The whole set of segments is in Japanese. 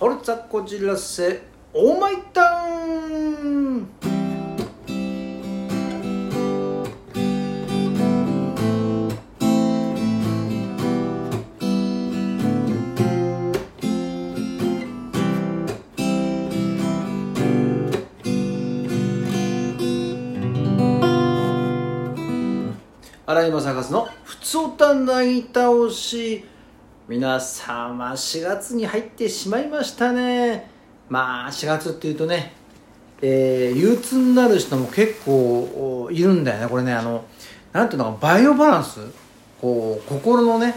オルツァこじらせオーマイタウン荒井正和の「ふつおたなぎ倒し」皆様4月に入ってしまいましたね。まあ4月っていうとね、えー、憂鬱になる人も結構いるんだよね。これねあのなんていうのかバイオバランス。こう心のね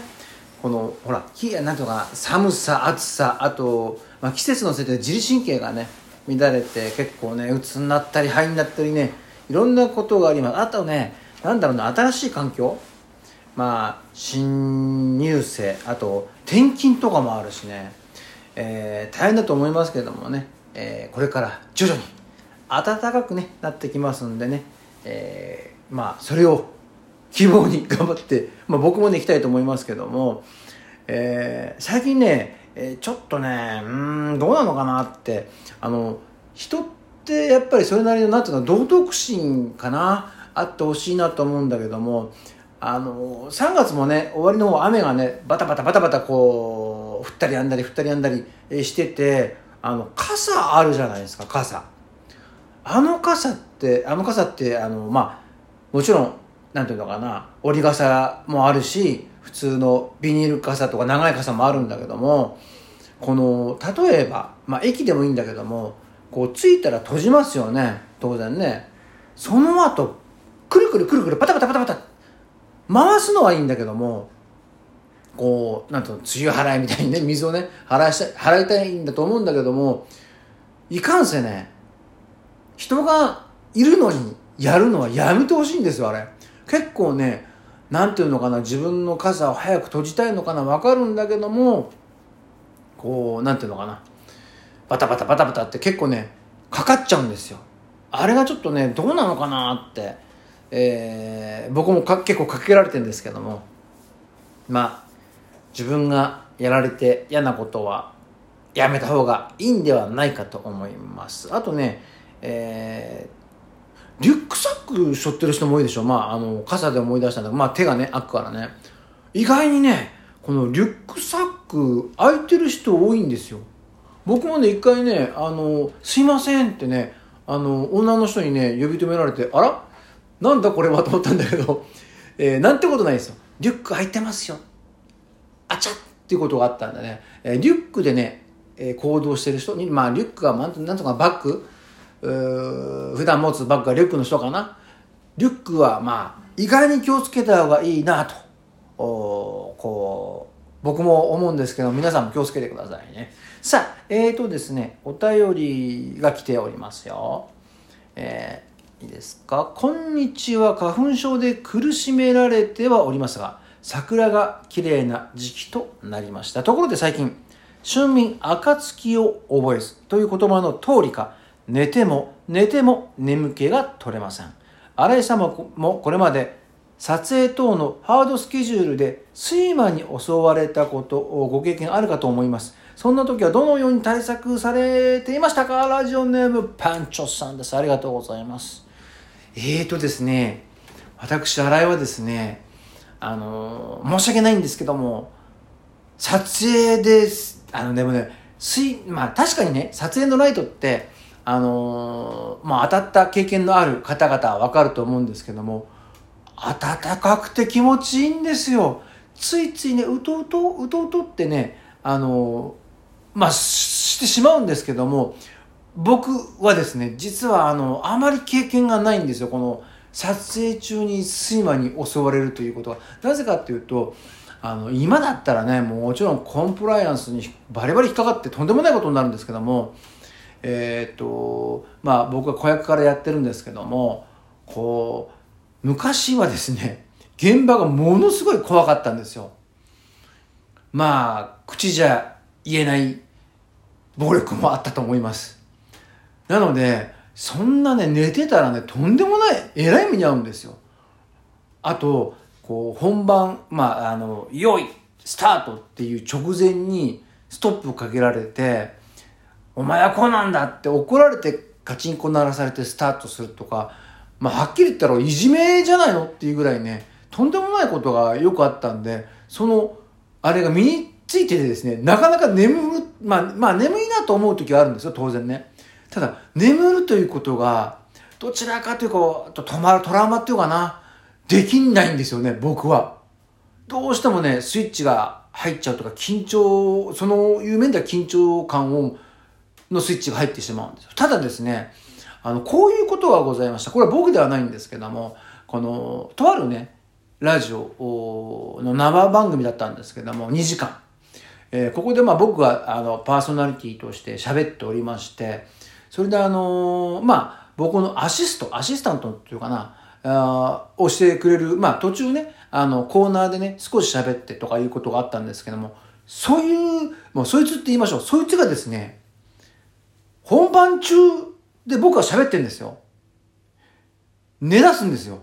このほらなんていうのか寒さ暑さあと、まあ、季節のせいで自律神経がね乱れて結構ね鬱になったり肺になったりねいろんなことがあります。あとねなんだろうな新しい環境まあ新入生あと転勤とかもあるしね、えー、大変だと思いますけどもね、えー、これから徐々に暖かく、ね、なってきますんでね、えー、まあそれを希望に頑張って、まあ、僕もね行きたいと思いますけども、えー、最近ね、え、ちょっとねうんどうなのかなってあの人ってやっぱりそれなりのなんていうの道徳心かなあってほしいなと思うんだけども。あの3月もね終わりの方雨がねバタバタバタバタこう降ったりやんだり降ったりやんだりしててあの傘あるじゃないですか傘。あの傘ってあの傘ってあのまあもちろんなんていうのかな折り傘もあるし普通のビニール傘とか長い傘もあるんだけどもこの例えば、まあ、駅でもいいんだけどもこう着いたら閉じますよね当然ね。その後くるくるくるくるパタパタパタパタ回すのはいいんだけどもこうなんと梅雨払いみたいにね水をね払いした払いたいんだと思うんだけどもいかんせね人がいるのにやるのはやめてほしいんですよあれ。結構ねなんていうのかな自分の傘を早く閉じたいのかな分かるんだけどもこうなんていうのかなバタバタバタバタって結構ねかかっちゃうんですよ。あれがちょっとねどうなのかなってえー、僕もか結構かけられてるんですけどもまあ自分がやられて嫌なことはやめた方がいいんではないかと思います。あとね、えー、リュックサック背負ってる人も多いでしょ。まああの傘で思い出したんだけど、まあ、手がね開くからね。意外にねこのリュックサック開いてる人多いんですよ。僕もね一回ねあの「すいません」ってねあの女の人にね呼び止められて「あら？なんだこれはと思ったんだけど、えー、なんてことないですよ。リュック入ってますよ。あちゃっていうことがあったんだね。えー、リュックでね、えー、行動してる人に、まあリュックがなんとかバッグ、普段持つバッグがリュックの人かな。リュックはまあ意外に気をつけた方がいいなと、おこう、僕も思うんですけど、皆さんも気をつけてくださいね。さあ、えーとですね、お便りが来ておりますよ。えーいいですか？こんにちは。花粉症で苦しめられてはおりますが桜が綺麗な時期となりました。ところで最近春眠暁を覚えずという言葉の通りか寝ても寝ても眠気が取れません。新井様もこれまで撮影等のハードスケジュールで睡魔に襲われたことをご経験あるかと思います。そんな時はどのように対策されていましたか？ラジオネームパンチョさんです。ありがとうございます。えーとですね、私、新井はですね、あのー、申し訳ないんですけども、撮影です、あの、でもね、水、まあ確かにね、撮影のライトって、あのー、まあ当たった経験のある方々はわかると思うんですけども、暖かくて気持ちいいんですよ。ついついね、うとうと、うとうとってね、あのー、まあ、してしまうんですけども、僕はですね、実はあの、あまり経験がないんですよ。この、撮影中に睡魔に襲われるということは。なぜかっていうと、あの、今だったらね、もちろんコンプライアンスにバリバリ引っかかってとんでもないことになるんですけども、えー、っと、まあ僕は子役からやってるんですけども、こう、昔はですね、現場がものすごい怖かったんですよ。まあ、口じゃ言えない暴力もあったと思います。なので、そんなね、寝てたらね、とんでもない、えらい目に遭うんですよ。あと、こう、本番、まあ、あの、用意、スタートっていう直前に、ストップをかけられて、お前はこうなんだって怒られてガチンコ鳴らされてスタートするとか、まあ、はっきり言ったらいじめじゃないのっていうぐらいね、とんでもないことがよくあったんで、その、あれが身についててですね、なかなか眠る、まあ、まあ眠いなと思う時はあるんですよ、当然ね。ただ、眠るということが、どちらかというと、止まるトラウマっていうかな、できないんですよね、僕は。どうしてもね、スイッチが入っちゃうとか、緊張、そのいう面では緊張感を、のスイッチが入ってしまうんです。ただですね、あの、こういうことがございました。これは僕ではないんですけども、この、とあるね、ラジオの生番組だったんですけども、2時間。えー、ここでまあ僕があのパーソナリティとして喋っておりまして、それであのー、まあ僕のアシスト、アシスタントっていうかな、あをしてくれる、まあ途中ね、あのコーナーでね、少し喋ってとかいうことがあったんですけども、そういう、もうそいつって言いましょう。そいつがですね、本番中で僕が喋ってんですよ。寝出すんですよ。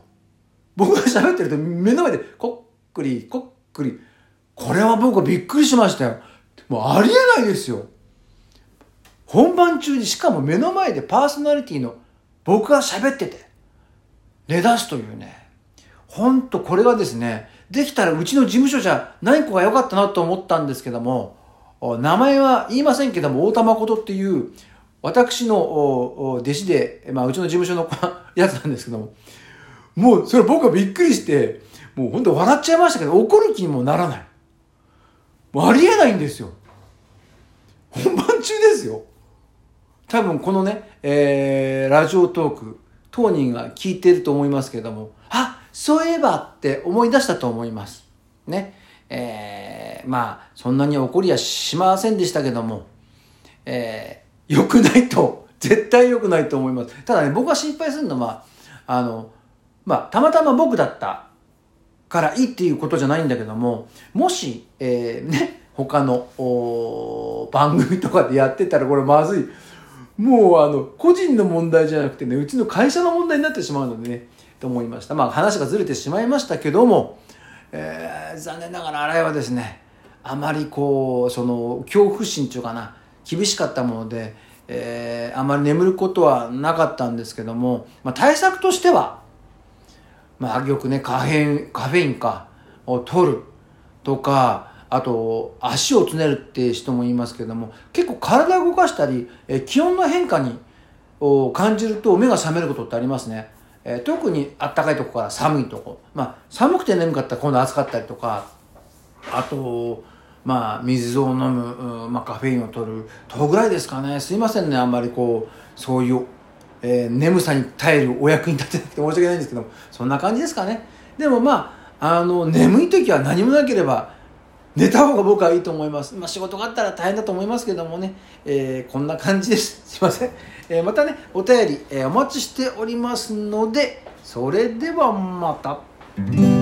僕が喋ってると目の前でこっくり、こっくり。これは僕はびっくりしましたよ。もうありえないですよ。本番中にしかも目の前でパーソナリティの僕が喋ってて寝出すというね。ほんとこれはですね、できたらうちの事務所じゃない子が良かったなと思ったんですけども、名前は言いませんけども、大田誠っていう私の弟子で、まあうちの事務所の やつなんですけども、もうそれ僕はびっくりして、もう本当笑っちゃいましたけど、怒る気にもならない。ありえないんですよ。本番中ですよ。多分このね、えー、ラジオトーク、当人が聞いてると思いますけども、あ、そういえばって思い出したと思います。ね。えー、まあ、そんなに怒りはしませんでしたけども、えー、良くないと、絶対良くないと思います。ただね、僕が心配するのは、あの、まあ、たまたま僕だったからいいっていうことじゃないんだけども、もし、えー、ね、他の番組とかでやってたらこれまずい。もうあの、個人の問題じゃなくてね、うちの会社の問題になってしまうのでね、と思いました。まあ話がずれてしまいましたけども、えー、残念ながら新井はですね、あまりこう、その、恐怖心っていうかな、厳しかったもので、えー、あまり眠ることはなかったんですけども、まあ対策としては、まあ、よくね、カフェイン、カフェインか、を取るとか、あと、足をつねるって人も言いますけども、結構体を動かしたり、え気温の変化に、を感じると目が覚めることってありますね。え、特にあったかいとこから寒いとこ。まあ、寒くて眠かったら今度暑かったりとか、あと、まあ、水を飲む、まあ、カフェインを取るとぐらいですかね。すいませんね、あんまりこう、そういうえー、眠さに耐えるお役に立てなくて申し訳ないんですけどもそんな感じですかねでもまああの眠い時は何もなければ寝た方が僕はいいと思います、まあ、仕事があったら大変だと思いますけどもね、えー、こんな感じです。すいません、えー、またねお便り、えお待ちしておりますのでそれではまた。